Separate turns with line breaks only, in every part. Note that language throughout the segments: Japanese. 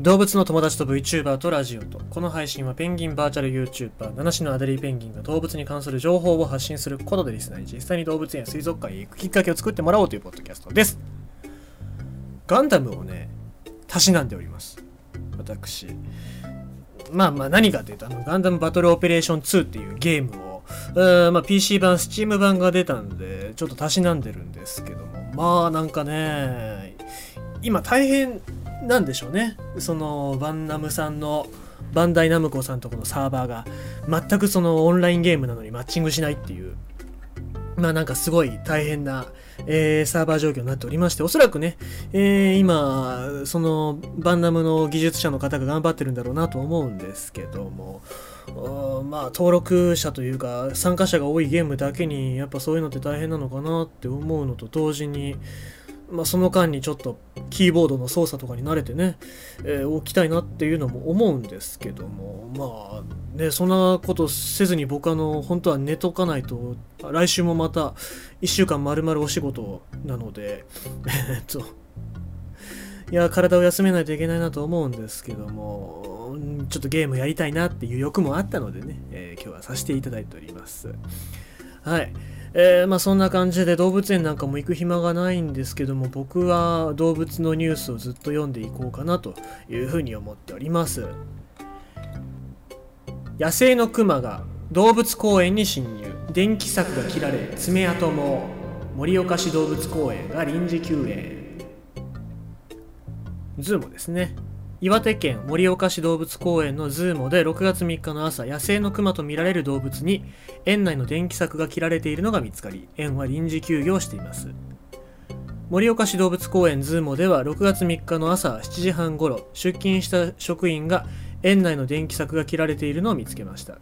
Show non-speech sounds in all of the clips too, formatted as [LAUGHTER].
動物の友達と VTuber とラジオとこの配信はペンギンバーチャル YouTuber 七種のアデリーペンギンが動物に関する情報を発信することでリスナーに実際に動物園や水族館へ行くきっかけを作ってもらおうというポッドキャストです。ガンダムをねたしなんでおります私。まあまあ何かというとあの？ガンダムバトルオペレーション2っていうゲームを。ーまあ、PC 版 Steam 版が出たんでちょっとたしなんでるんですけども。まあなんかね今大変なんでしょうね。そのバンナムさんのバンダイナムコさんとこのサーバーが全くそのオンラインゲームなのにマッチングしないっていう。まあなんかすごい大変な、えー、サーバー状況になっておりまして、おそらくね、えー、今、そのバンナムの技術者の方が頑張ってるんだろうなと思うんですけども、まあ登録者というか参加者が多いゲームだけにやっぱそういうのって大変なのかなって思うのと同時にまあ、その間にちょっとキーボードの操作とかに慣れてね、えー、置きたいなっていうのも思うんですけどもまあねそんなことせずに僕あの本当は寝とかないと来週もまた1週間まるまるお仕事なのでえっといや体を休めないといけないなと思うんですけどもちょっとゲームやりたいなっていう欲もあったのでね、えー、今日はさせていただいております。はい。えー、まあそんな感じで動物園なんかも行く暇がないんですけども僕は動物のニュースをずっと読んでいこうかなというふうに思っております。野生のクマが動物公園に侵入。電気柵が切られ爪痕も盛岡市動物公園が臨時休園。ズーモですね。岩手県盛岡市動物公園のズーモで6月3日の朝野生のクマとみられる動物に園内の電気柵が切られているのが見つかり園は臨時休業しています。盛岡市動物公園ズーモでは6月3日の朝7時半ごろ出勤した職員が園内の電気柵が切られているのを見つけました。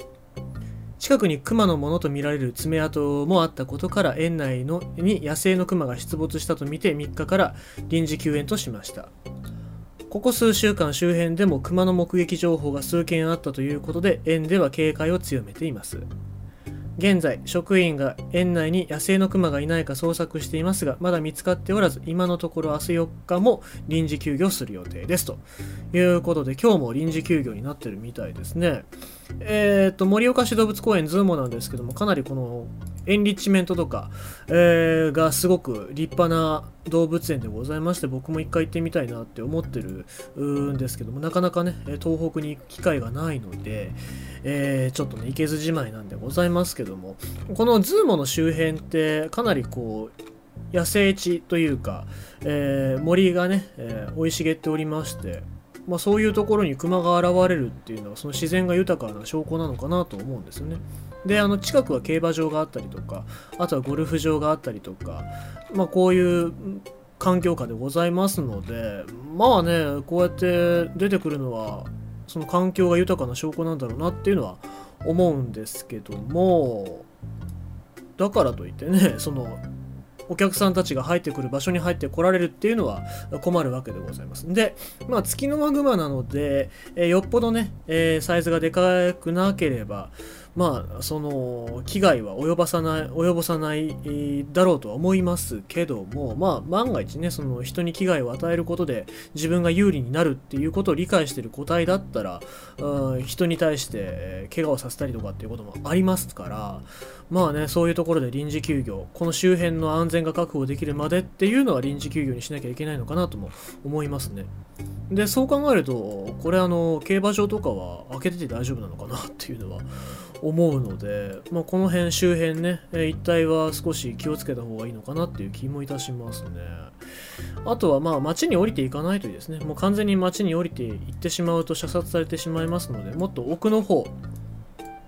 近くにクマのものとみられる爪痕もあったことから園内のに野生のクマが出没したとみて3日から臨時休園としました。ここ数週間周辺でも熊の目撃情報が数件あったということで園では警戒を強めています。現在職員が園内に野生のクマがいないか捜索していますがまだ見つかっておらず今のところ明日4日も臨時休業する予定です。ということで今日も臨時休業になってるみたいですね。えっ、と盛岡市動物公園ズーモなんですけどもかなりこのエンリッチメントとか、えー、がすごく立派な動物園でございまして僕も一回行ってみたいなって思ってるんですけどもなかなかね東北に行く機会がないので、えー、ちょっとね行けずじまいなんでございますけどもこのズーモの周辺ってかなりこう野生地というか、えー、森がね、えー、生い茂っておりましてまあ、そういうところに熊が現れるっていうのはその自然が豊かな証拠なのかなと思うんですよね。であの近くは競馬場があったりとかあとはゴルフ場があったりとか、まあ、こういう環境下でございますのでまあねこうやって出てくるのはその環境が豊かな証拠なんだろうなっていうのは思うんですけどもだからといってね [LAUGHS] そのお客さんたちが入ってくる場所に入ってこられるっていうのは困るわけでございます。で、まあ、月のマグマなので、えー、よっぽどね、えー、サイズがでかくなければ、まあ、その、危害は及ばさない、及ぼさないだろうとは思いますけども、まあ、万が一ね、その人に危害を与えることで自分が有利になるっていうことを理解している個体だったら、人に対して怪我をさせたりとかっていうこともありますから、まあね、そういうところで臨時休業、この周辺の安全が確保できるまでっていうのは臨時休業にしなきゃいけないのかなとも思いますね。で、そう考えると、これあの、競馬場とかは開けてて大丈夫なのかなっていうのは思うので、まあ、この辺周辺ね、え一帯は少し気をつけた方がいいのかなっていう気もいたしますね。あとはまあ街に降りていかないといいですね。もう完全に街に降りていってしまうと射殺されてしまいますので、もっと奥の方、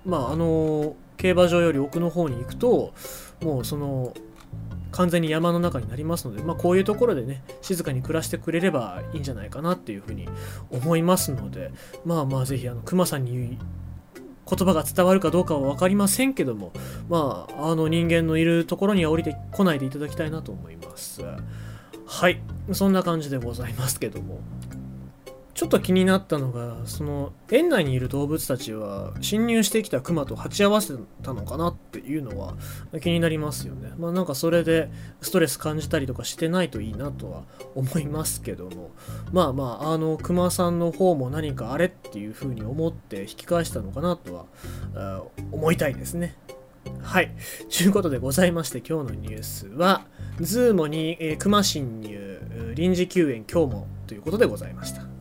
まああの競馬場より奥の方に行くと、もうその完全に山の中になりますので、まあ、こういうところでね静かに暮らしてくれればいいんじゃないかなっていうふうに思いますのでまあまあぜひあの熊さんに言葉が伝わるかどうかは分かりませんけども、まあ、あの人間のいるところには降りてこないでいただきたいなと思います。はい、そんな感じでございますけども。ちょっと気になったのがその園内にいる動物たちは侵入してきたクマと鉢合わせたのかなっていうのは気になりますよねまあなんかそれでストレス感じたりとかしてないといいなとは思いますけどもまあまああのクマさんの方も何かあれっていうふうに思って引き返したのかなとは思いたいですねはい。ということでございまして、今日のニュースは、ズーモに、えー、熊侵入、臨時休園今日もということでございました。